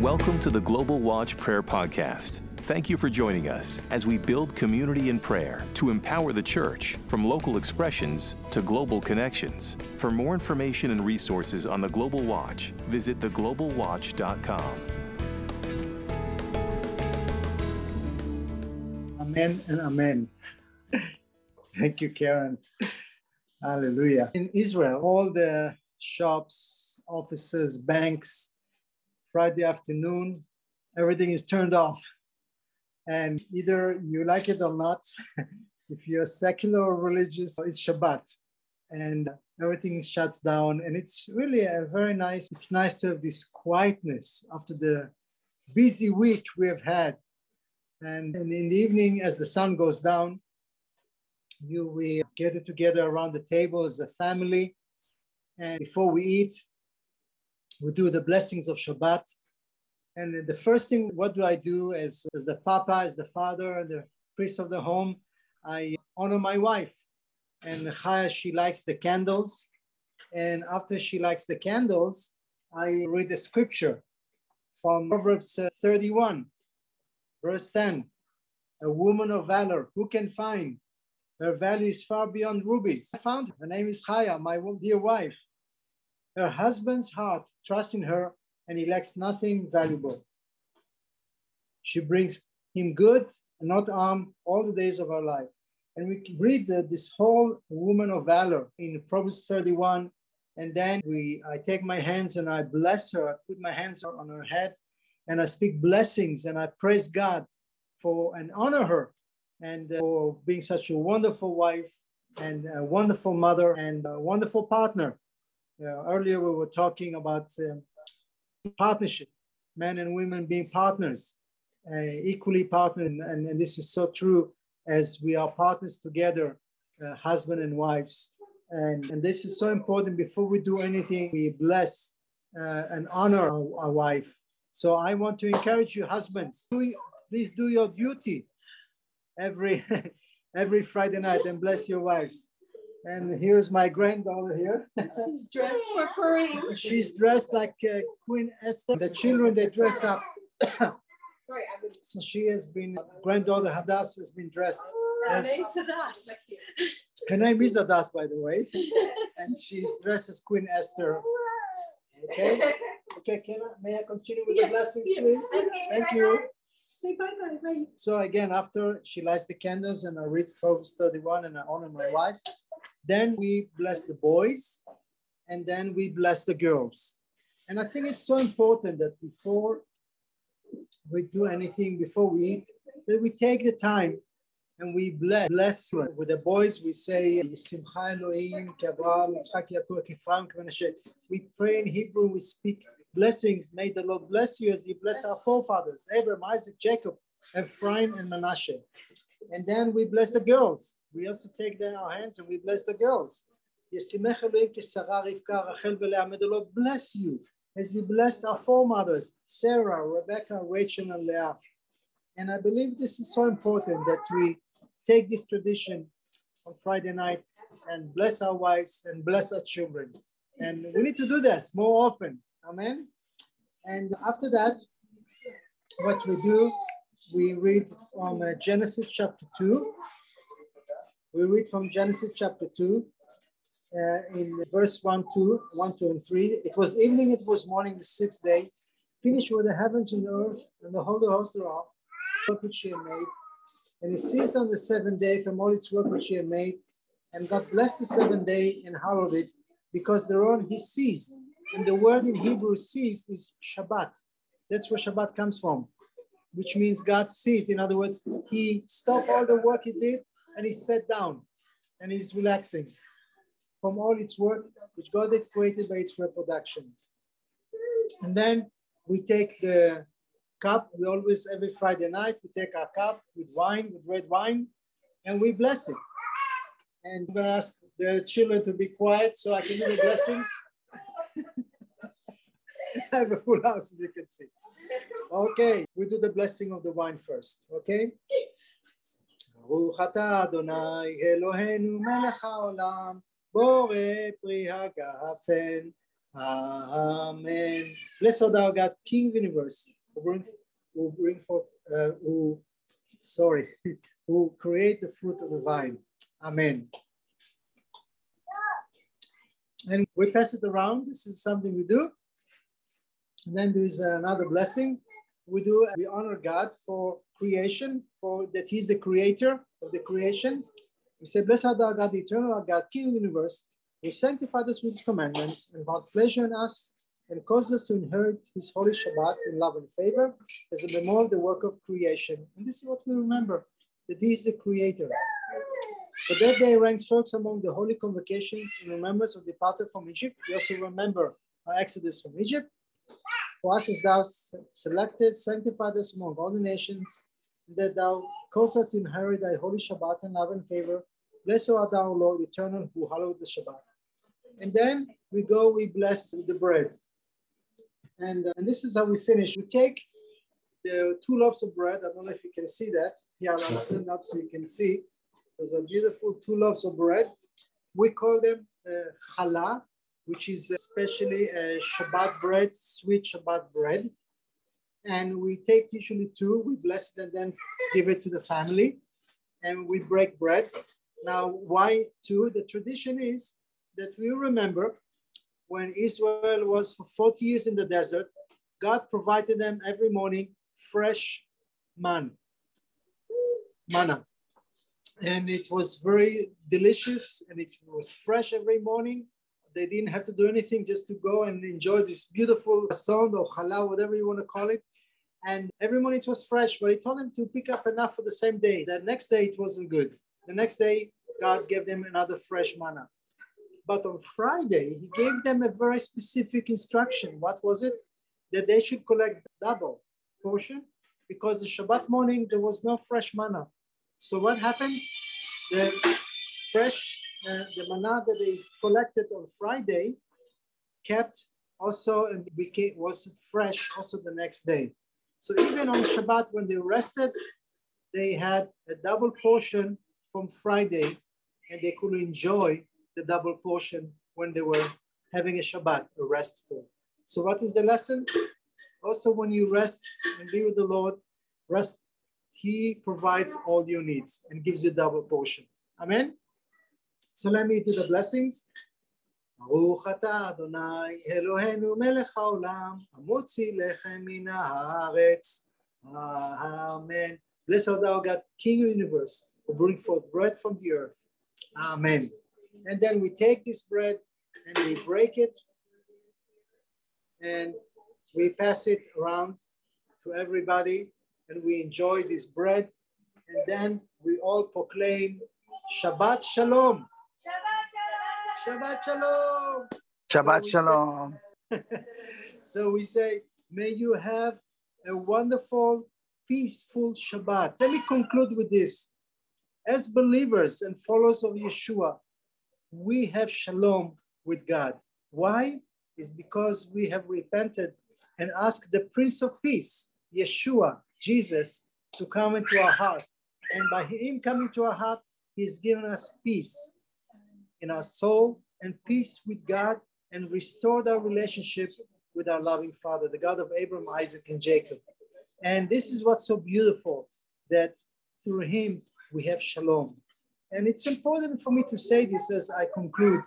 Welcome to the Global Watch Prayer Podcast. Thank you for joining us as we build community in prayer to empower the church from local expressions to global connections. For more information and resources on the Global Watch, visit theglobalwatch.com. Amen and amen. Thank you, Karen. Hallelujah. In Israel, all the shops, offices, banks, Friday afternoon, everything is turned off. And either you like it or not, if you're secular or religious, it's Shabbat. And everything shuts down. And it's really a very nice, it's nice to have this quietness after the busy week we have had. And, and in the evening, as the sun goes down, you we it together around the table as a family. And before we eat, we do the blessings of Shabbat. And the first thing, what do I do as, as the papa, as the father, the priest of the home? I honor my wife. And Chaya, she likes the candles. And after she likes the candles, I read the scripture from Proverbs uh, 31, verse 10. A woman of valor, who can find? Her value is far beyond rubies. I found her. Her name is Chaya, my dear wife. Her husband's heart trusts in her and he lacks nothing valuable. She brings him good and not harm all the days of her life. And we read this whole woman of valor in Proverbs 31. And then we, I take my hands and I bless her. I put my hands on her head and I speak blessings and I praise God for and honor her and uh, for being such a wonderful wife and a wonderful mother and a wonderful partner. Uh, earlier we were talking about uh, partnership, men and women being partners, uh, equally partners, and, and, this is so true as we are partners together, uh, husband and wives. And, and this is so important. Before we do anything, we bless uh, and honor our, our, wife. So I want to encourage you, husbands, do, please do your duty every every Friday night and bless your wives. And here's my granddaughter here. She's dressed for Purim. She's dressed like uh, Queen Esther. The children, they dress up. Sorry, I've been... So she has been, granddaughter Hadass has been dressed. Oh, as, her Hadas. Her name is Hadas, by the way. and she's dressed as Queen Esther. Okay. Okay, can I, may I continue with the blessings, please? Thank you. Say bye bye bye. So again, after she lights the candles and I read Proverbs 31 and I honor my wife, then we bless the boys and then we bless the girls. And I think it's so important that before we do anything, before we eat, that we take the time and we bless. bless with the boys. We say, We pray in Hebrew. We speak blessings. May the Lord bless you as He bless our forefathers, Abraham, Isaac, Jacob, Ephraim, and Manasseh. And then we bless the girls. We also take them our hands and we bless the girls. The Lord bless you as He blessed our foremothers, Sarah, Rebecca, Rachel, and Leah. And I believe this is so important that we take this tradition on Friday night and bless our wives and bless our children. And we need to do this more often. Amen. And after that, what we do, we read from uh, Genesis chapter 2. We read from Genesis chapter 2 uh, in verse 1, 2, 1, 2, and 3. It was evening, it was morning, the sixth day. Finished were the heavens and the earth and the whole host thereof, work which he had made. And he ceased on the seventh day from all its work which he had made. And God blessed the seventh day and hallowed it, because thereon he ceased and the word in Hebrew ceased is Shabbat. That's where Shabbat comes from, which means God ceased. In other words, he stopped all the work he did and he sat down and he's relaxing from all its work which God had created by its reproduction. And then we take the cup. We always, every Friday night, we take our cup with wine, with red wine, and we bless it. And I'm going to ask the children to be quiet so I can do the blessings. I have a full house, as you can see. Okay, we do the blessing of the wine first, okay? ברוך אתה אדוני אלוהינו מלך העולם בורא פרי הגפן אמן Blessed art thou, God, King of the universe, who bring, who bring forth, uh, who, sorry, who create the fruit of the vine. Amen. And we pass it around. This is something we do. And then there's another blessing. We do, we honor God for creation, for that He's the creator of the creation. We say, Blessed thou, God, the eternal God, King of the universe, who sanctified us with his commandments and found pleasure in us and caused us to inherit his holy Shabbat in love and favor as a memorial of the work of creation. And this is what we remember, that he is the creator. But that day ranks first among the holy convocations in remembrance of the departure from Egypt. We also remember our exodus from Egypt. For us as thou selected, sanctified us among all the nations, that thou caused us to inherit thy holy Shabbat and love and favor. Blessed art thou, Lord, eternal, who hallowed the Shabbat. And then we go, we bless the bread. And, uh, and this is how we finish. We take the two loaves of bread. I don't know if you can see that. Here, I'll stand up so you can see. Those are beautiful two loaves of bread. We call them uh, challah, which is especially a Shabbat bread, sweet Shabbat bread. And we take usually two, we bless it and then give it to the family. And we break bread. Now, why two? The tradition is that we remember when Israel was for 40 years in the desert, God provided them every morning fresh man, manna. And it was very delicious and it was fresh every morning. They didn't have to do anything just to go and enjoy this beautiful sound or challah, whatever you want to call it. And every morning it was fresh, but he told them to pick up enough for the same day. The next day it wasn't good. The next day, God gave them another fresh manna. But on Friday, he gave them a very specific instruction. What was it? That they should collect double portion because the Shabbat morning there was no fresh manna. So what happened? The fresh, uh, the manna that they collected on Friday kept also and became was fresh also the next day. So even on Shabbat when they rested, they had a double portion from Friday and they could enjoy the double portion when they were having a Shabbat, a restful. So what is the lesson? Also, when you rest and be with the Lord, rest, He provides all your needs and gives you double portion. Amen? So let me do the blessings. ברוך אתה אדוני אלוהינו מלך העולם המוציא לחם מן הארץ. Amen. Blessed art thou God, King of the universe, who bring forth bread from the earth. Amen. And then we take this bread and we break it and we pass it around to everybody and we enjoy this bread. And then we all proclaim Shabbat Shalom. Shabbat Shalom. Shabbat So we- Shalom. so we say, may you have a wonderful, peaceful Shabbat. Let me conclude with this. As believers and followers of Yeshua, we have shalom with God. Why? Is because we have repented and asked the Prince of Peace, Yeshua, Jesus, to come into our heart. And by Him coming to our heart, He's given us peace in our soul and peace with God and restored our relationship with our loving Father, the God of Abraham, Isaac, and Jacob. And this is what's so beautiful that through Him we have shalom. And it's important for me to say this as I conclude.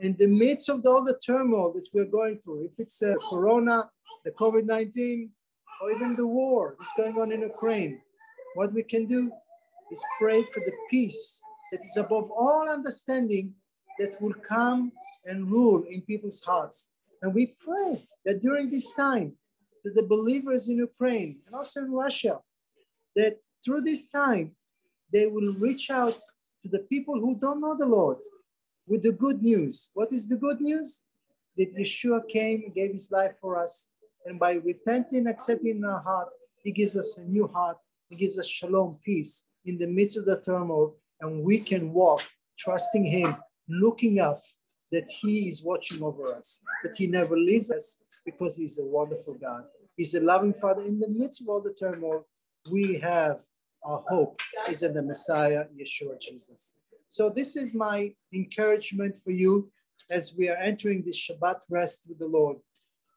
In the midst of all the turmoil that we're going through, if it's uh, Corona, the COVID 19, or even the war that's going on in Ukraine, what we can do is pray for the peace that is above all understanding that will come and rule in people's hearts. And we pray that during this time, that the believers in Ukraine and also in Russia, that through this time, they will reach out to the people who don't know the Lord with the good news. What is the good news? That Yeshua came and gave his life for us. And by repenting, accepting in our heart, he gives us a new heart. He gives us shalom, peace in the midst of the turmoil. And we can walk trusting him, looking up that he is watching over us, that he never leaves us because he's a wonderful God. He's a loving Father. In the midst of all the turmoil, we have our hope is in the Messiah, Yeshua Jesus. So this is my encouragement for you as we are entering this Shabbat rest with the Lord.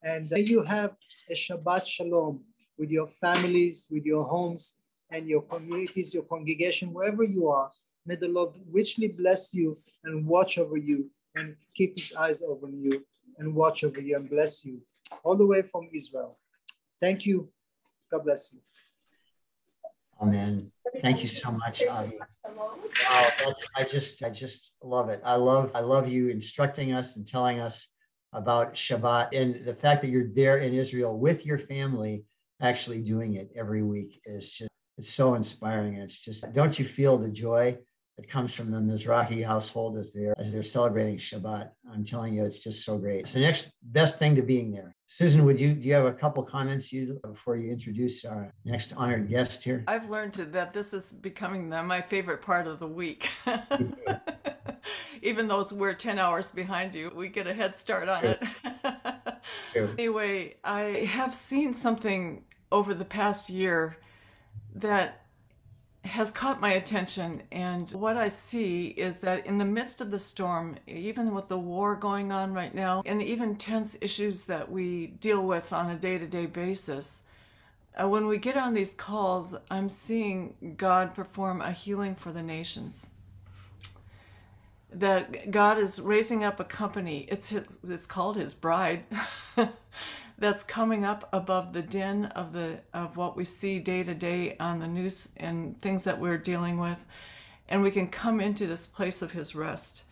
And may you have a Shabbat Shalom with your families, with your homes, and your communities, your congregation, wherever you are. May the Lord richly bless you and watch over you and keep his eyes over you and watch over you and bless you all the way from Israel. Thank you. God bless you. Amen. Thank you so much, Avi. Wow, I just, I just love it. I love, I love you instructing us and telling us about Shabbat and the fact that you're there in Israel with your family, actually doing it every week is just, it's so inspiring. And it's just, don't you feel the joy that comes from the Mizrahi household as they're as they're celebrating Shabbat. I'm telling you, it's just so great. It's the next best thing to being there. Susan, would you do you have a couple comments you before you introduce our next honored guest here? I've learned that this is becoming the, my favorite part of the week. Even though we're 10 hours behind you, we get a head start on it. anyway, I have seen something over the past year that has caught my attention. And what I see is that in the midst of the storm, even with the war going on right now, and even tense issues that we deal with on a day to day basis, uh, when we get on these calls, I'm seeing God perform a healing for the nations. That God is raising up a company. It's his, it's called His bride. that's coming up above the din of the of what we see day to day on the news and things that we're dealing with. And we can come into this place of his rest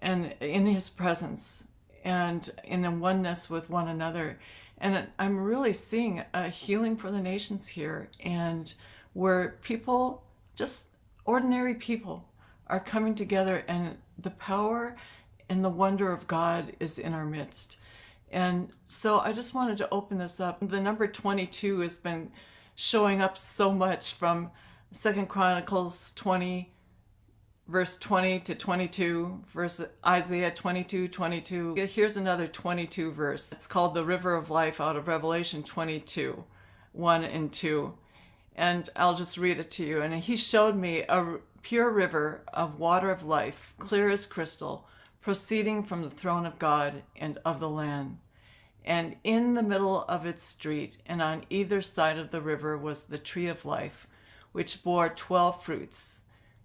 and in his presence and in oneness with one another. And i'm really seeing a healing for the nations here and where people just ordinary people are coming together and the power and the wonder of god is in our midst and so I just wanted to open this up. The number 22 has been showing up so much from Second Chronicles 20 verse 20 to 22 verse Isaiah 22 22 here's another 22 verse. It's called the river of life out of Revelation 22 1 and 2 and I'll just read it to you. And he showed me a pure river of water of life clear as crystal proceeding from the throne of God and of the Lamb. And in the middle of its street and on either side of the river was the tree of life, which bore twelve fruits,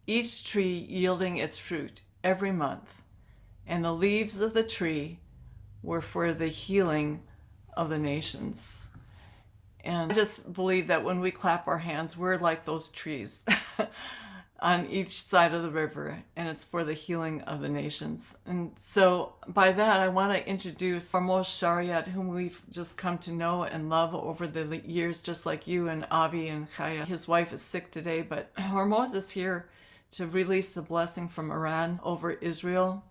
each tree yielding its fruit every month. And the leaves of the tree were for the healing of the nations. And I just believe that when we clap our hands, we're like those trees. on each side of the river, and it's for the healing of the nations. And so, by that, I want to introduce Hormoz Shariat, whom we've just come to know and love over the years, just like you and Avi and Chaya. His wife is sick today, but Hormoz is here to release the blessing from Iran over Israel.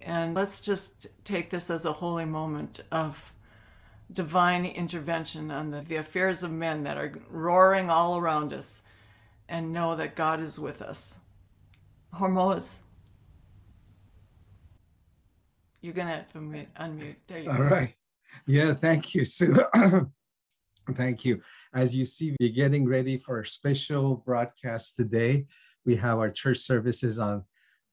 And let's just take this as a holy moment of divine intervention on the, the affairs of men that are roaring all around us and know that God is with us. Hormoz. You're going to unmute. There you All go. All right. Yeah, thank you, Sue. thank you. As you see, we're getting ready for a special broadcast today. We have our church services on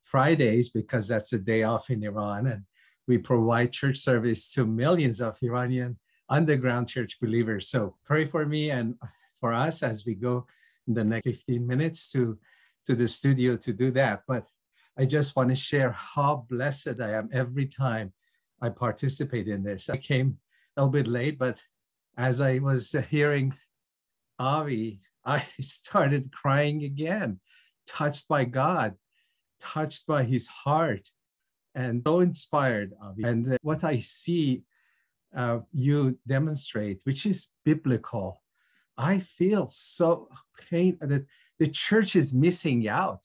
Fridays because that's a day off in Iran. And we provide church service to millions of Iranian underground church believers. So pray for me and for us as we go the next 15 minutes to, to the studio to do that. But I just want to share how blessed I am every time I participate in this. I came a little bit late, but as I was hearing Avi, I started crying again, touched by God, touched by his heart, and so inspired, Avi. And what I see uh, you demonstrate, which is biblical, I feel so pain that the church is missing out.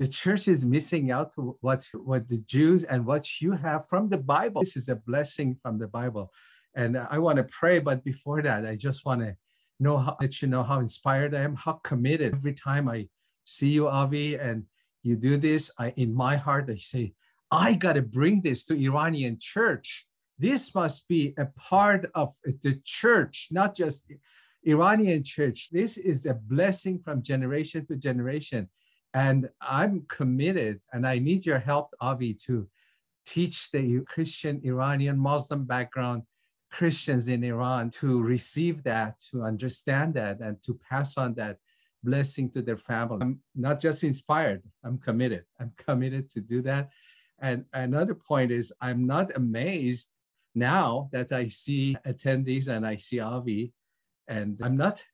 The church is missing out what, what the Jews and what you have from the Bible. This is a blessing from the Bible. And I want to pray, but before that, I just want to know how, let you know how inspired I am, how committed. Every time I see you, Avi, and you do this, I in my heart, I say, I got to bring this to Iranian church. This must be a part of the church, not just Iranian church, this is a blessing from generation to generation. And I'm committed, and I need your help, Avi, to teach the Christian Iranian Muslim background Christians in Iran to receive that, to understand that, and to pass on that blessing to their family. I'm not just inspired, I'm committed. I'm committed to do that. And another point is, I'm not amazed now that I see attendees and I see Avi, and I'm not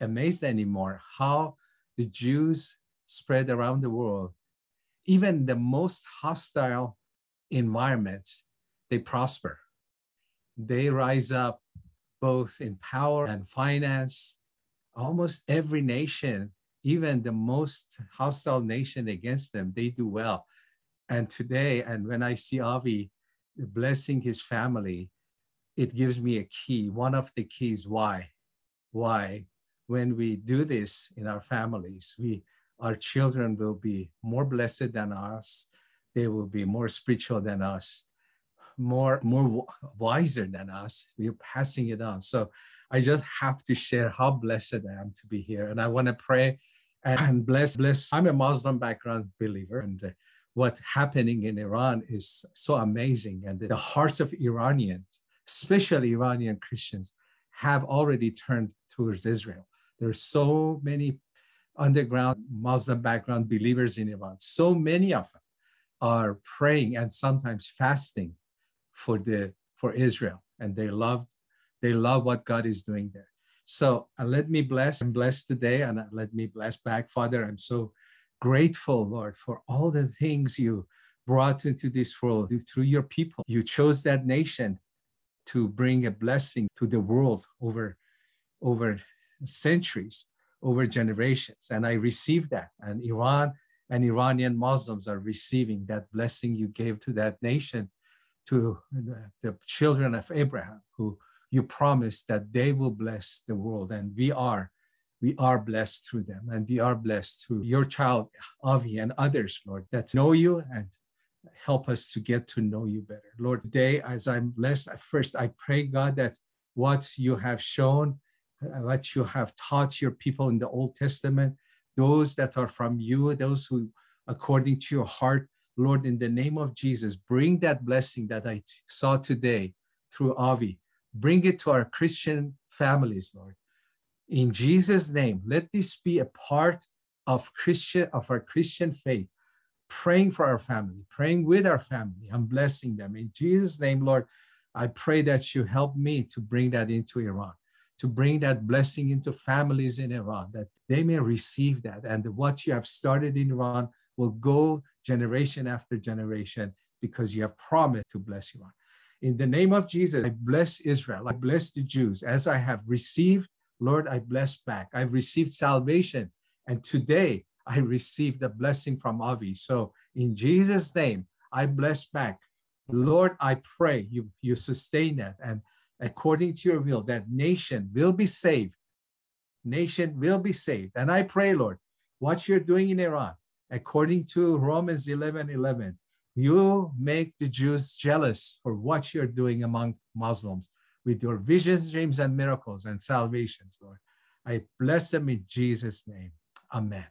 amazed anymore how the Jews spread around the world. Even the most hostile environments, they prosper. They rise up both in power and finance. Almost every nation, even the most hostile nation against them, they do well. And today, and when I see Avi blessing his family, it gives me a key. One of the keys why. Why? When we do this in our families, we our children will be more blessed than us. They will be more spiritual than us, more more wiser than us. We're passing it on. So I just have to share how blessed I am to be here, and I want to pray and bless bless. I'm a Muslim background believer, and uh, what's happening in Iran is so amazing, and the hearts of Iranians, especially Iranian Christians, have already turned towards Israel. There are so many underground Muslim background believers in Iran. So many of them are praying and sometimes fasting for the for Israel, and they love they love what God is doing there. So uh, let me bless and bless today, and uh, let me bless back, Father. I'm so grateful, Lord, for all the things you brought into this world through your people. You chose that nation to bring a blessing to the world over over centuries over generations. And I received that. And Iran and Iranian Muslims are receiving that blessing you gave to that nation, to the children of Abraham, who you promised that they will bless the world. And we are. We are blessed through them, and we are blessed through your child, Avi, and others, Lord, that know you and help us to get to know you better. Lord, today, as I'm blessed, first I pray, God, that what you have shown uh, what you have taught your people in the Old Testament, those that are from you, those who, according to your heart, Lord, in the name of Jesus, bring that blessing that I saw today through Avi. Bring it to our Christian families, Lord. In Jesus' name, let this be a part of Christian of our Christian faith. Praying for our family, praying with our family. I'm blessing them. In Jesus' name, Lord, I pray that you help me to bring that into Iran to bring that blessing into families in Iran, that they may receive that. And what you have started in Iran will go generation after generation because you have promised to bless Iran. In the name of Jesus, I bless Israel. I bless the Jews. As I have received, Lord, I bless back. I've received salvation. And today I received the blessing from Avi. So in Jesus' name, I bless back. Lord, I pray you, you sustain that. And according to your will, that nation will be saved. Nation will be saved. And I pray, Lord, what you're doing in Iran, according to Romans 11 11, you make the Jews jealous for what you're doing among Muslims with your visions, dreams, and miracles and salvations, Lord. I bless them in Jesus' name. Amen.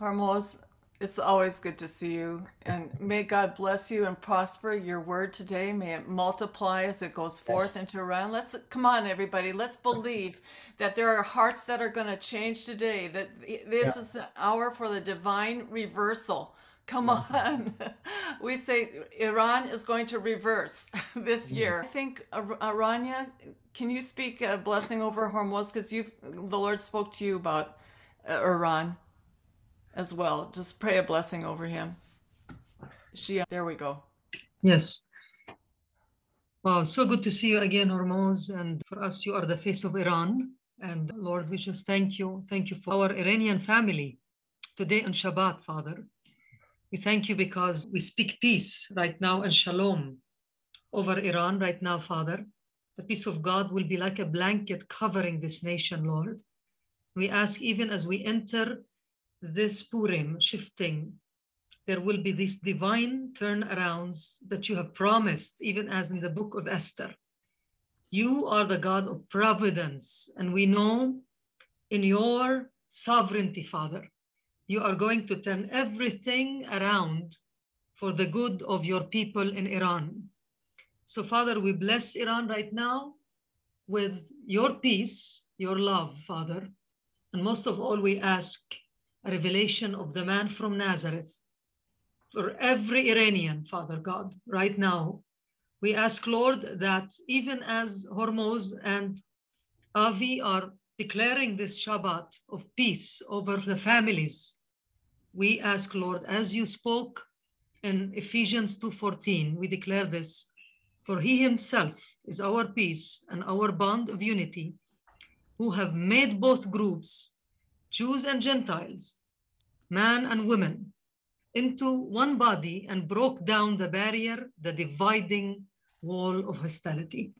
Hormoz, it's always good to see you. And may God bless you and prosper your word today. May it multiply as it goes forth into Iran. Let's come on, everybody. Let's believe that there are hearts that are going to change today. That this yeah. is the hour for the divine reversal. Come on. we say Iran is going to reverse this year. I think Aranya, can you speak a blessing over Hormoz because you the Lord spoke to you about uh, Iran as well. Just pray a blessing over him. She, there we go. Yes. Wow, so good to see you again, Hormoz. And for us, you are the face of Iran. And Lord, we just thank you. Thank you for our Iranian family today on Shabbat, Father. We thank you because we speak peace right now and shalom over Iran right now, Father. The peace of God will be like a blanket covering this nation, Lord. We ask, even as we enter this Purim shifting, there will be these divine turnarounds that you have promised, even as in the book of Esther. You are the God of providence, and we know in your sovereignty, Father, you are going to turn everything around for the good of your people in Iran. So, Father, we bless Iran right now with your peace, your love, Father. And most of all, we ask revelation of the man from Nazareth for every Iranian, Father God, right now. We ask, Lord, that even as Hormoz and Avi are declaring this Shabbat of peace over the families, we ask, Lord, as you spoke in Ephesians 2:14, we declare this, for he himself is our peace and our bond of unity, who have made both groups, Jews and Gentiles, man and woman, into one body and broke down the barrier, the dividing wall of hostility.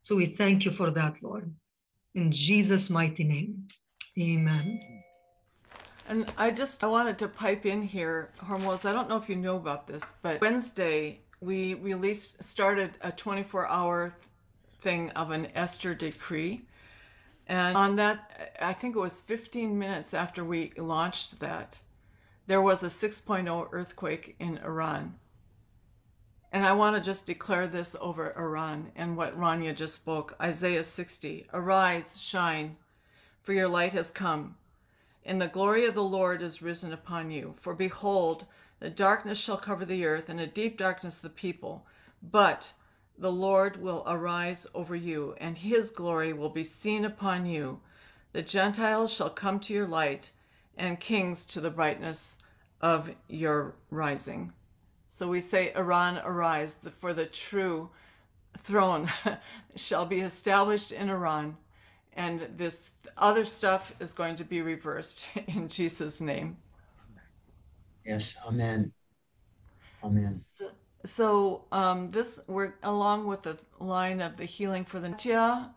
So we thank you for that, Lord. In Jesus' mighty name, amen. And I just I wanted to pipe in here, Hormoz. I don't know if you know about this, but Wednesday we released started a 24-hour thing of an Esther decree. And on that, I think it was 15 minutes after we launched that, there was a 6.0 earthquake in Iran. And I want to just declare this over Iran and what Rania just spoke Isaiah 60 Arise, shine, for your light has come, and the glory of the Lord is risen upon you. For behold, the darkness shall cover the earth, and a deep darkness the people. But the Lord will arise over you, and his glory will be seen upon you. The Gentiles shall come to your light, and kings to the brightness of your rising. So we say, Iran, arise, for the true throne shall be established in Iran, and this other stuff is going to be reversed in Jesus' name. Yes, amen. Amen. So, so um, this we're along with the line of the healing for the Tia.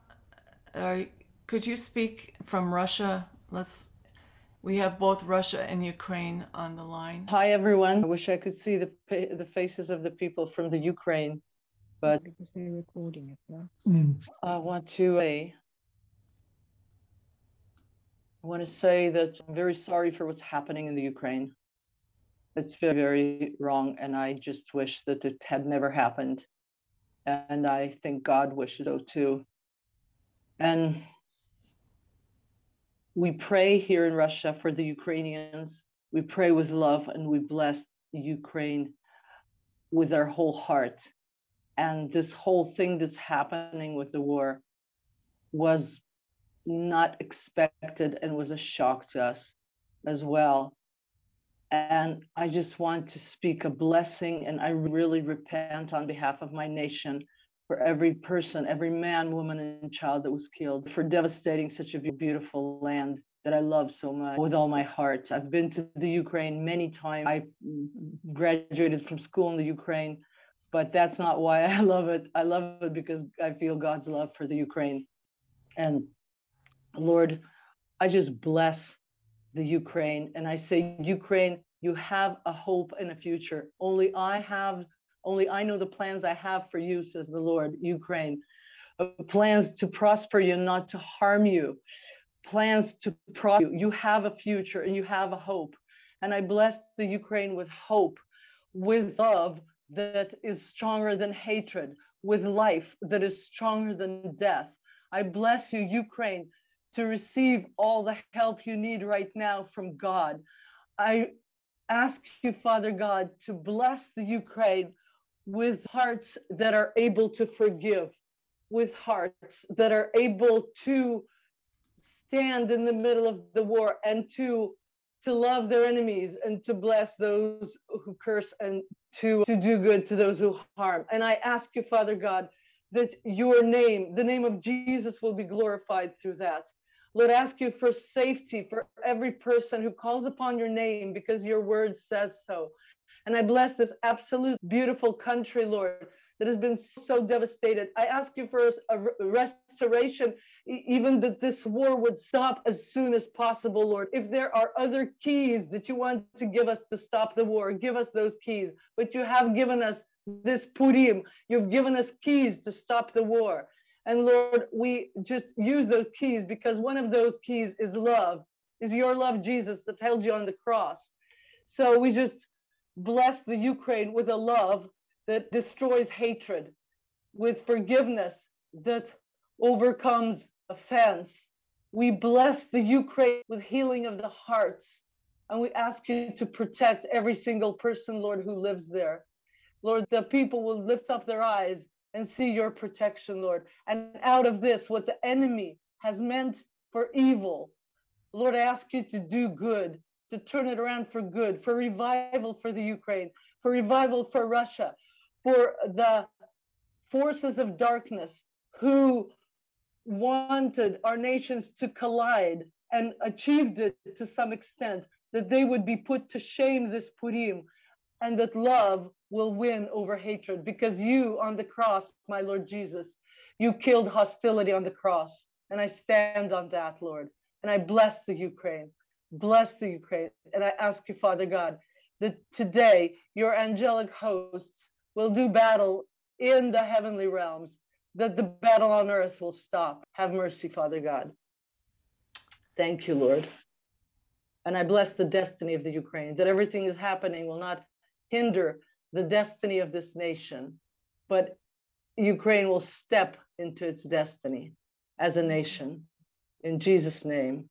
Are, uh, could you speak from Russia? Let's. We have both Russia and Ukraine on the line. Hi everyone. I wish I could see the the faces of the people from the Ukraine, but because they're recording it now. Mm. I want to say I want to say that I'm very sorry for what's happening in the Ukraine. It's very, very wrong, and I just wish that it had never happened. And I think God wishes so too. And we pray here in Russia for the Ukrainians. We pray with love and we bless Ukraine with our whole heart. And this whole thing that's happening with the war was not expected and was a shock to us as well. And I just want to speak a blessing and I really repent on behalf of my nation for every person, every man, woman, and child that was killed, for devastating such a beautiful land that I love so much with all my heart. I've been to the Ukraine many times. I graduated from school in the Ukraine, but that's not why I love it. I love it because I feel God's love for the Ukraine. And Lord, I just bless the Ukraine and I say, Ukraine, you have a hope and a future. Only I have, only I know the plans I have for you, says the Lord, Ukraine. Uh, plans to prosper you, not to harm you. Plans to prosper you. You have a future and you have a hope. And I bless the Ukraine with hope, with love that is stronger than hatred, with life that is stronger than death. I bless you, Ukraine, to receive all the help you need right now from God. I ask you, Father God, to bless the Ukraine with hearts that are able to forgive, with hearts that are able to stand in the middle of the war and to to love their enemies and to bless those who curse and to, to do good to those who harm. And I ask you, Father God, that your name, the name of Jesus, will be glorified through that. Lord, ask you for safety for every person who calls upon your name because your word says so. And I bless this absolute beautiful country, Lord, that has been so devastated. I ask you for a restoration, even that this war would stop as soon as possible, Lord. If there are other keys that you want to give us to stop the war, give us those keys. But you have given us this Purim, you've given us keys to stop the war. And Lord, we just use those keys because one of those keys is love, is your love, Jesus, that held you on the cross. So we just bless the Ukraine with a love that destroys hatred. with forgiveness that overcomes offense. We bless the Ukraine with healing of the hearts. And we ask you to protect every single person, Lord, who lives there. Lord, the people will lift up their eyes and see your protection, Lord. And out of this, what the enemy has meant for evil, Lord, I ask you to do good, to turn it around for good, for revival for the Ukraine, for revival for Russia, for the forces of darkness who wanted our nations to collide and achieved it to some extent, that they would be put to shame this Purim, and that love will win over hatred. Because you on the cross, my Lord Jesus, you killed hostility on the cross. And I stand on that, Lord. And I bless the Ukraine. Bless the Ukraine. And I ask you, Father God, that today your angelic hosts will do battle in the heavenly realms, that the battle on earth will stop. Have mercy, Father God. Thank you, Lord. And I bless the destiny of the Ukraine, that everything is happening will not hinder the destiny of this nation, but Ukraine will step into its destiny as a nation. In Jesus' name,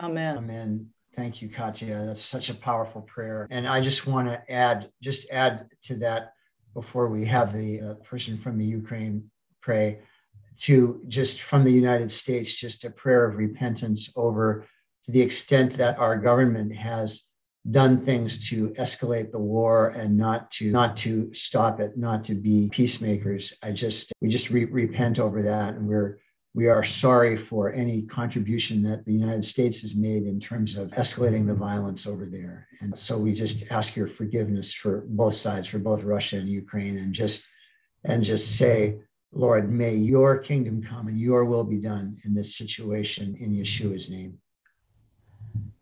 amen. Amen. Thank you, Katya. That's such a powerful prayer. And I just want to add, just add to that before we have the uh, person from the Ukraine pray, to just from the United States, just a prayer of repentance over to the extent that our government has done things to escalate the war and not to not to stop it not to be peacemakers. I just we just re- repent over that. And we're we are sorry for any contribution that the united states has made in terms of escalating the violence over there. And so we just ask your forgiveness for both sides for both russia and ukraine and just and just say lord may your kingdom come and your will be done in this situation in yeshua's name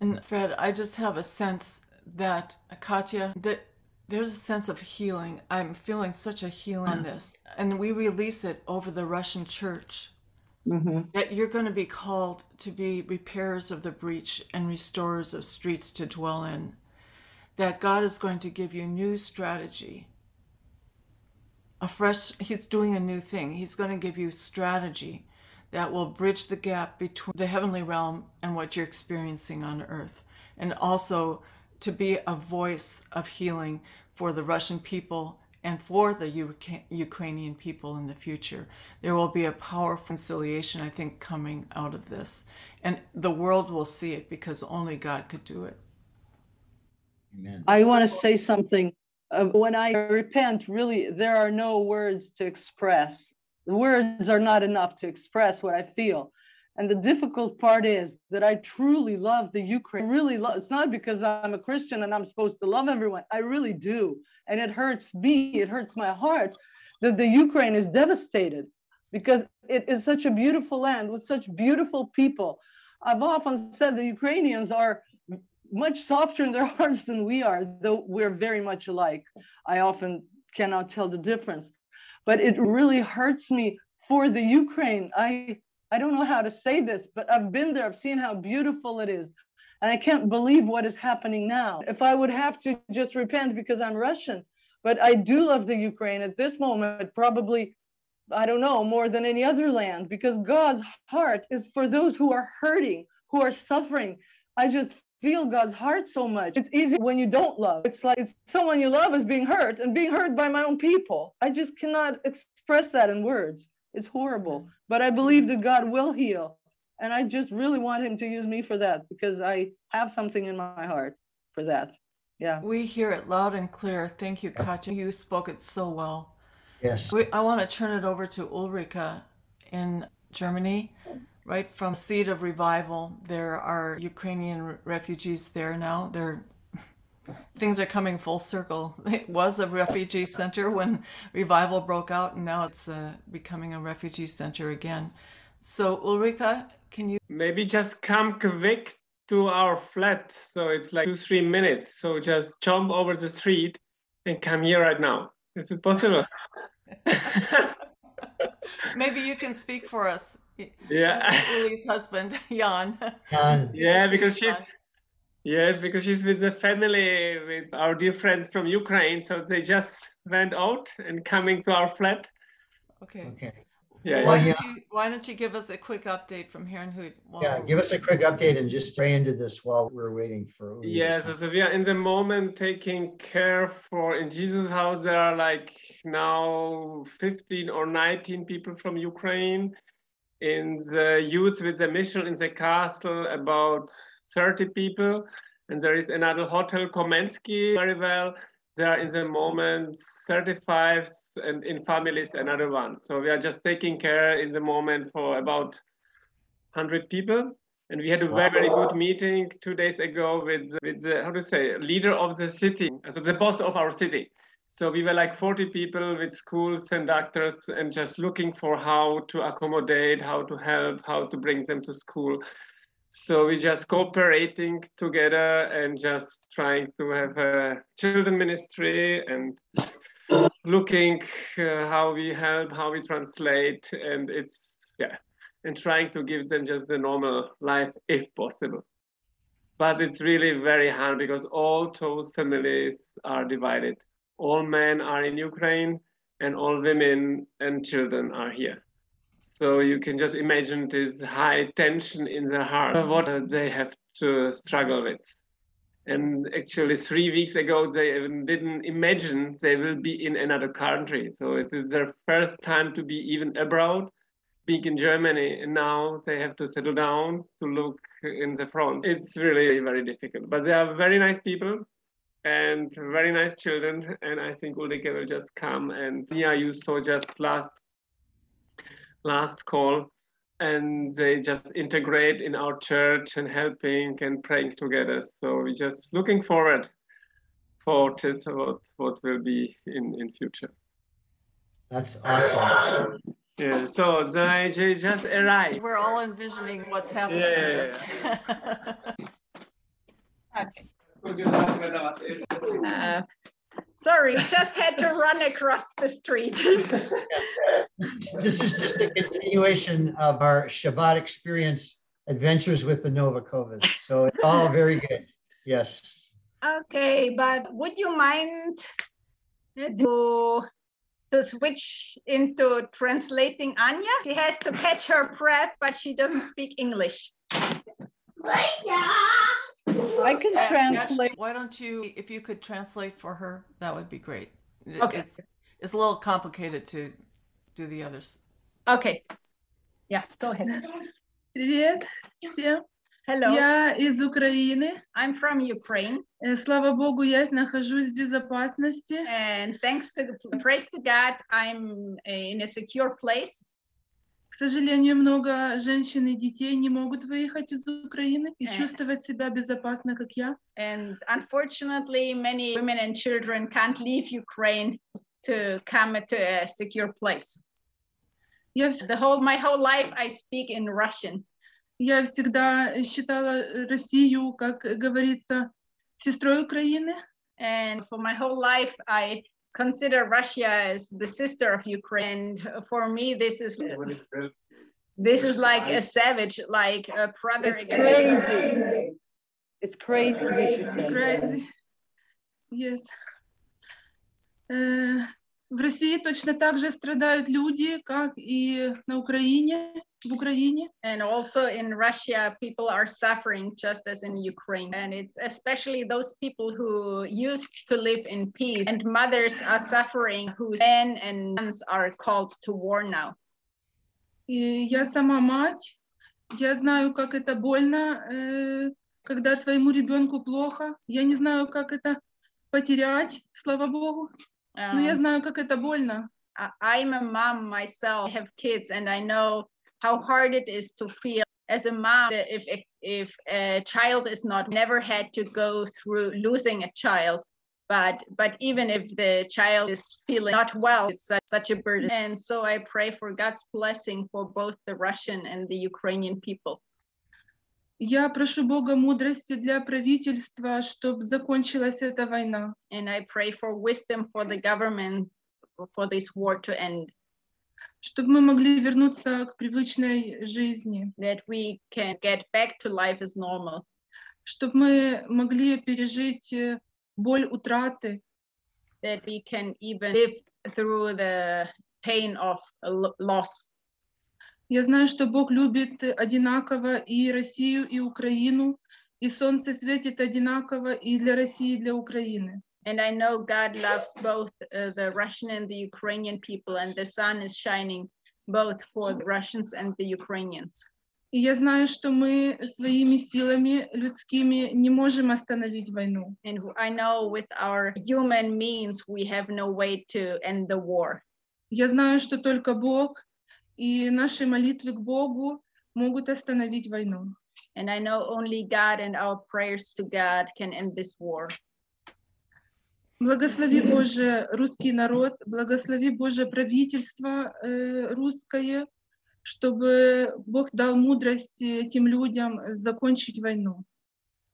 and Fred, I just have a sense that, Katya, that there's a sense of healing. I'm feeling such a healing on this. And we release it over the Russian church. Mm-hmm. That you're going to be called to be repairers of the breach and restorers of streets to dwell in. That God is going to give you new strategy. A fresh, He's doing a new thing. He's going to give you strategy that will bridge the gap between the heavenly realm and what you're experiencing on earth. And also to be a voice of healing for the Russian people and for the Ukrainian people in the future. There will be a powerful conciliation, I think, coming out of this. And the world will see it because only God could do it. Amen. I want to say something. Uh, when I repent, really, there are no words to express the words are not enough to express what I feel. And the difficult part is that I truly love the Ukraine. Really love it's not because I'm a Christian and I'm supposed to love everyone. I really do. And it hurts me, it hurts my heart that the Ukraine is devastated because it is such a beautiful land with such beautiful people. I've often said the Ukrainians are much softer in their hearts than we are, though we're very much alike. I often cannot tell the difference but it really hurts me for the Ukraine. I I don't know how to say this, but I've been there. I've seen how beautiful it is. And I can't believe what is happening now. If I would have to just repent because I'm Russian, but I do love the Ukraine at this moment, probably, I don't know, more than any other land, because God's heart is for those who are hurting, who are suffering. I just feel God's heart so much. It's easy when you don't love. It's like it's someone you love is being hurt and being hurt by my own people. I just cannot express that in words. It's horrible. Mm. But I believe that God will heal. And I just really want him to use me for that because I have something in my heart for that. Yeah. We hear it loud and clear. Thank you, Katya. You spoke it so well. Yes. We, I want to turn it over to Ulrika in Germany right? From seed of revival there are ukrainian refugees there now. They're things are coming full circle. It was a refugee center when revival broke out and now it's uh, becoming a refugee center again. So ulrika can you maybe just come quick to our flat. So it's like two three minutes. So just jump over the street and come here right now. Is it possible? Maybe you can speak for us yeah. Uli's husband, Jan. Jan. Yeah, because she's yeah, because she's with the family with our dear friends from Ukraine, so they just went out and coming to our flat. Okay. Okay. Yeah, Why Well, don't you Why don't you give us a quick update from Herrnhut? while Yeah, give us a quick update and just pray into this while we're waiting for. Uli to Yes, come. so we are in the moment taking care for in Jesus' house. There are like now 15 or 19 people from Ukraine. In the youth with the mission in the castle, about 30 people. And there is another hotel, Komensky, very well. There are in the moment 35 and in families another one. So we are just taking care in the moment for about 100 people. And we had a very, very good meeting two days ago with, with the, how to say, leader of the city, so the boss of our city. So we were like 40 people with schools and doctors and just looking for how to accommodate, how to help, how to bring them to school. So we just cooperating together and just trying to have a children ministry and looking uh, how we help, how we translate, and it's yeah, and trying to give them just the normal life if possible. But it's really very hard because all those families are divided. All men are in Ukraine, and all women and children are here. So you can just imagine this high tension in their heart, what they have to struggle with. And actually, three weeks ago, they didn't imagine they will be in another country. So it is their first time to be even abroad, being in Germany. And now they have to settle down to look in the front. It's really very difficult. But they are very nice people and very nice children. And I think Ulrike will just come. And yeah, you saw just last last call and they just integrate in our church and helping and praying together so we're just looking forward for this what what will be in in future That's awesome. yeah so they, they just arrived We're all envisioning what's happening. Yeah, here. Uh, sorry, just had to run across the street. This is just a continuation of our Shabbat experience adventures with the Novakovas. So it's all very good. Yes. okay, but would you mind to, to switch into translating Anya? She has to catch her breath, but she doesn't speak English. I can Uh, translate. Why don't you, if you could translate for her, that would be great. It- Okay. It's, it's a little complicated to do the others. Okay. Yeah, go ahead. Привет всем. Hello, Я из Украины. I'm from Ukraine, Э, Слава Богу, я нахожусь в безопасности. and thanks to praise to God, I'm in a secure place. К сожалению, много женщин и детей не могут выехать из Украины и Э. чувствовать себя безопасно, как я. And unfortunately, many women and children can't leave Ukraine to come to a secure place. Я, вс- The whole my whole life I speak in Russian. я всегда считала Россию, как говорится, сестрой Украины. And for my whole life, I consider Russia as the sister of Ukraine. And for me, this is this is like a savage, like a brother It's against brother. crazy. It's crazy, she. Crazy. Yes. Э, В России точно так же страдают люди, как и на Украине, в Украине. And also in Russia, people are suffering just as in Ukraine. And it's especially those people who used to live in peace. And mothers are suffering whose men and sons are called to war now. И я сама мать, я знаю, как это больно, э, когда твоему ребенку плохо. Я не знаю, как это потерять, слава Богу, но я Um, знаю, как это больно. I- I'm a mom myself, I have kids, and I know how hard it is to feel as a mom that if if, if a child is not never had to go through losing a child. But but even if the child is feeling not well, it's such, such a burden. And so I pray for God's blessing for both the Russian and the Ukrainian people. Я прошу Бога мудрости для правительства, чтобы закончилась эта война. And I pray for wisdom for the government for this war to end, чтобы мы могли вернуться к привычной жизни, that we can get back to life as normal. чтобы мы могли пережить э, боль утраты, that we can even live through the pain of loss. Я знаю, что Бог любит одинаково и Россию, и Украину, и солнце светит одинаково и для России, и для Украины. And I know God loves both uh, the Russian and the Ukrainian people, and the sun is shining both for the Russians and the Ukrainians. И я знаю, что мы своими силами людскими не можем остановить войну. And I know with our human means, we have no way to end the war. Я знаю, что только Бог и наши молитвы к Богу могут остановить войну. And I know only God and our prayers to God can end this war. Благослови Боже русский народ, благослови Боже правительство э, русское, чтобы Бог дал мудрость этим людям закончить войну.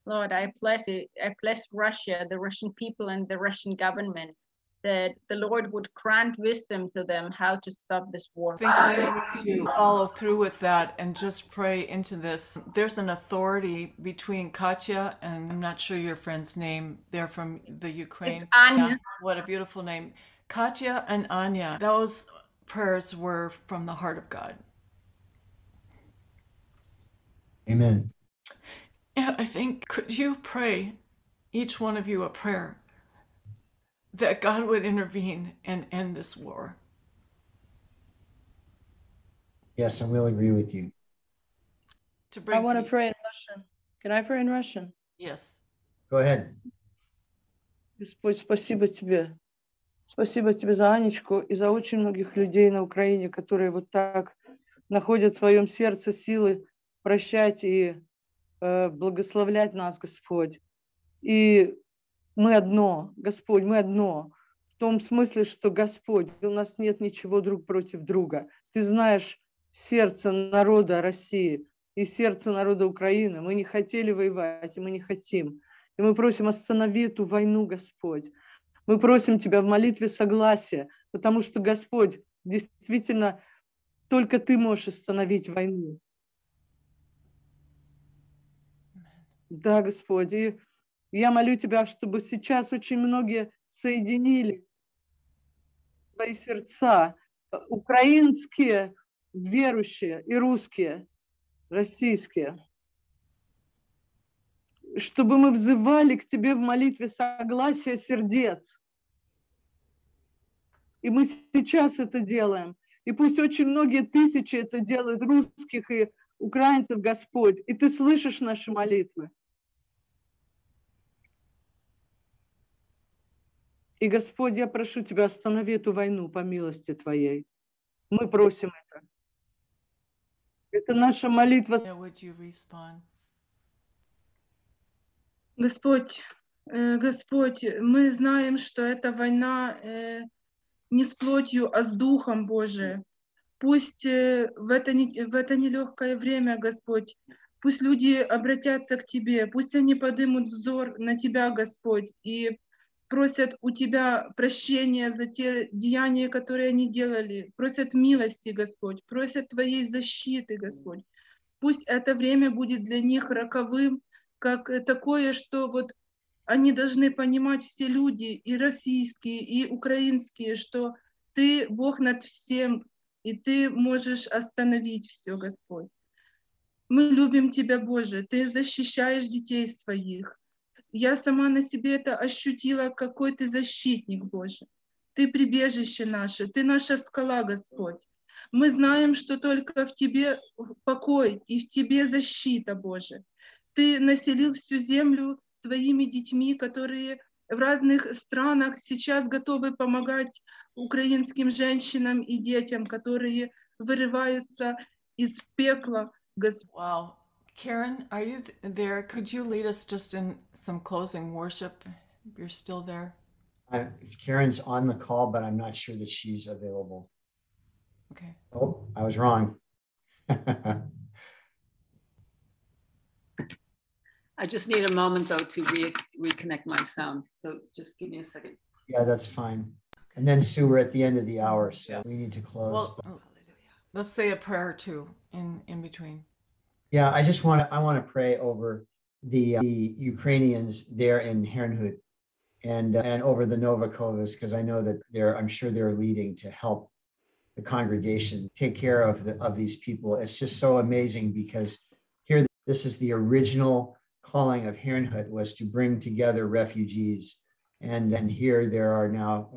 Lord, I bless I bless Russia, the Russian people and the Russian government, that the Lord would grant wisdom to them how to stop this war. I think we need to follow through with that and just pray into this. There's an authority between Katya and I'm not sure your friend's name. They're from the Ukraine. It's Anya. What a beautiful name. Katya and Anya. Those prayers were from the heart of God. Amen. And I think, could you pray, each one of you, a prayer that God would intervene and end this war? Yes, I will agree with you. To I bring want to peace. pray in Russian. Can I pray in Russian? Yes. Go ahead. Господь, спасибо тебе. Спасибо тебе за Анечку и за очень многих людей на Украине, которые вот так находят в своем сердце силы прощать и э, благословлять нас, Господь. И мы одно, Господь, мы одно. В том смысле, что Господь, у нас нет ничего друг против друга. Ты знаешь сердце народа России и сердце народа Украины. Мы не хотели воевать, и мы не хотим. И мы просим, останови эту войну, Господь. Мы просим Тебя в молитве согласия, потому что, Господь, действительно, только Ты можешь остановить войну. Да, Господь, и я молю Тебя, чтобы сейчас очень многие соединили свои сердца, украинские верующие и русские, российские, чтобы мы взывали к Тебе в молитве согласия сердец. И мы сейчас это делаем. И пусть очень многие тысячи это делают, русских и украинцев, Господь. И Ты слышишь наши молитвы. И, Господь, я прошу Тебя, останови эту войну по милости Твоей. Мы просим это. Это наша молитва. Господь, э, Господь, мы знаем, что эта война э, не с плотью, а с Духом Божиим. Пусть э, в это, не- в это нелегкое время, Господь, пусть люди обратятся к Тебе, пусть они поднимут взор на Тебя, Господь, и просят у Тебя прощения за те деяния, которые они делали, просят милости, Господь, просят Твоей защиты, Господь. Пусть это время будет для них роковым, как такое, что вот они должны понимать все люди, и российские, и украинские, что Ты Бог над всем, и Ты можешь остановить все, Господь. Мы любим Тебя, Боже, Ты защищаешь детей своих. Я сама на себе это ощутила, какой Ты защитник, Боже. Ты прибежище наше, Ты наша скала, Господь. Мы знаем, что только в Тебе покой и в Тебе защита, Боже. Ты населил всю землю своими детьми, которые в разных странах сейчас готовы помогать украинским женщинам и детям, которые вырываются из пекла. Wow. Karen, are you th- there? Could you lead us just in some closing worship? You're still there. I, Karen's on the call, but I'm not sure that she's available. Okay. Oh, I was wrong. I just need a moment though to re- reconnect my sound. So just give me a second. yeah, that's fine. And then Sue, we're at the end of the hour, so we need to close. Well, let's say a prayer too in in between. Yeah, I just want to, I want to pray over the, uh, the Ukrainians there in Herrnhut and, uh, and over the Novakovas, because I know that they're, I'm sure they're leading to help the congregation take care of the, of these people. It's just so amazing because here this is the original calling of Herrnhut was to bring together refugees. And then here there are now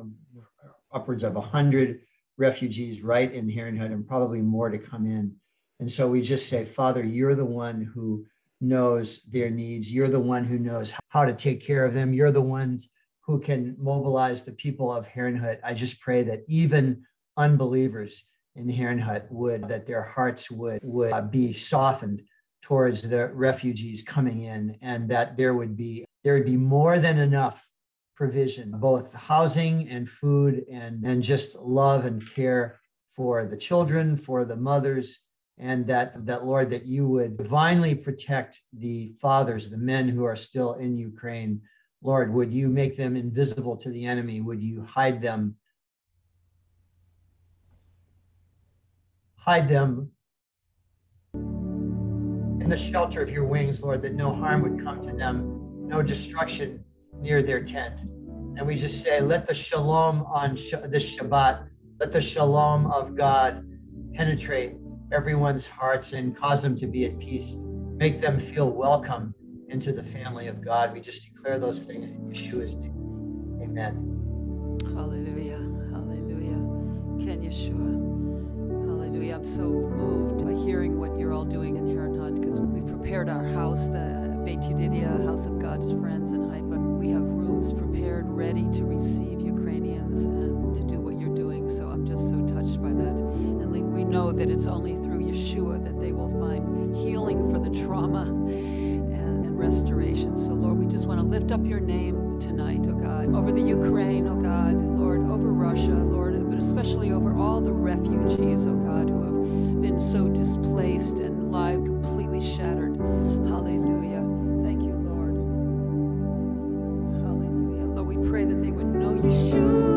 upwards of 100 refugees right in Herrnhut and probably more to come in. And so we just say, Father, you're the one who knows their needs. You're the one who knows how to take care of them. You're the ones who can mobilize the people of Herrnhut. I just pray that even unbelievers in Herrnhut would, that their hearts would, would uh, be softened towards the refugees coming in and that there would be there would be more than enough provision both housing and food and and just love and care for the children for the mothers and that that lord that you would divinely protect the fathers the men who are still in ukraine. Lord would you make them invisible to the enemy? Would you hide them? Hide them in the shelter of your wings lord that no harm would come to them no destruction near their tent. And we just say let the shalom on sh- this shabbat let the shalom of god penetrate everyone's hearts and cause them to be at peace. Make them feel welcome into the family of God. We just declare those things in Yeshua's name. Amen. Hallelujah. Hallelujah. Ken Yeshua. Hallelujah. I'm so moved by hearing what you're all doing in Herrnhut because we've prepared our house, the Beit Yedidia, House of God's Friends in Haifa. We have rooms prepared, ready to receive Ukrainians and to do what you're doing. So I'm just so touched by that. And we know that it's only Yeshua that they will find healing for the trauma and, and restoration. So, Lord, we just want to lift up your name tonight, oh God, over the Ukraine, oh God, Lord, over Russia, Lord, but especially over all the refugees, oh God, who have been so displaced and life completely shattered. Hallelujah. Thank you, Lord. Hallelujah. Lord, we pray that they would know you. Yeshua.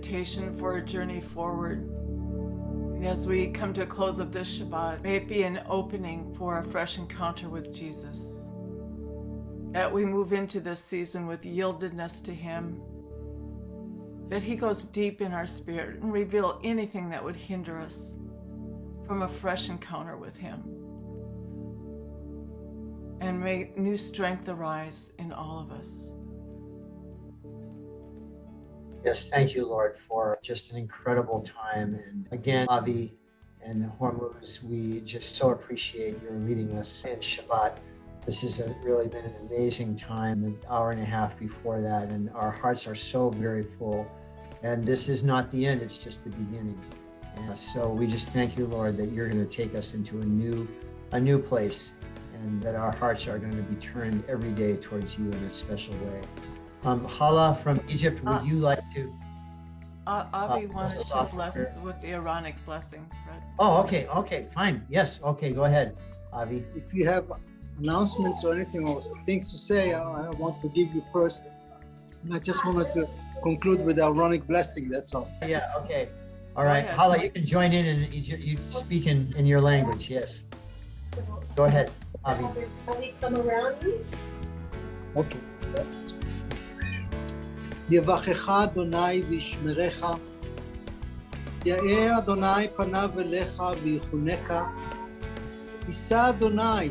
Invitation for a journey forward. And as we come to a close of this Shabbat, may it be an opening for a fresh encounter with Jesus. That we move into this season with yieldedness to Him. That He goes deep in our spirit and reveal anything that would hinder us from a fresh encounter with Him. And may new strength arise in all of us. Yes, thank you, Lord, for just an incredible time. And again, Avi and Hormuz, we just so appreciate your leading us in Shabbat This has really been an amazing time, the hour and a half before that, and our hearts are so very full. And this is not the end, it's just the beginning. And so we just thank you, Lord, that you're going to take us into a new, a new place, and that our hearts are going to be turned every day towards you in a special way. Um, Hala from Egypt, would Uh, you like to? Uh, Avi Uh, wanted to bless prayer. with the Aaronic blessing, Fred. Oh, okay, okay, fine. Yes, okay, go ahead, Avi. If you have announcements or anything or things to say, I, I want to give you first. And I just wanted to conclude with the Aaronic blessing. That's all. Yeah, okay. All Go right, ahead. Hala, you can join in and you, you speak in, in your language, yes. Go ahead, Avi. Avi, come around you. אוקיי. יברכך אדוני וישמרך, יאר אדוני פניו אליך ויחונקה, יישא אדוני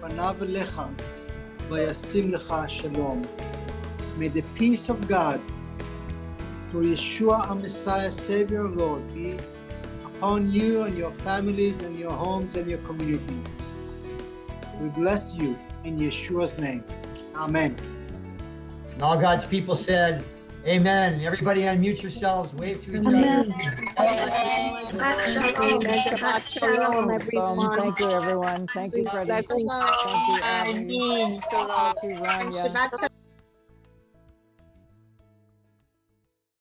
פניו אליך וישים לך שלום. May the peace of God, through Yeshua our Messiah, Savior, Lord, be upon you and your families and your homes and your communities. We bless you in Yeshua's name. Amen. And all God's people said, Amen. Everybody unmute yourselves, wave to each Amen. other. Shabbat shalom, everyone. Thank you, everyone. Thank you, Freddie. Blessings. Thank you, Abby. Amen. Thank you, Rania. Shabbat shalom.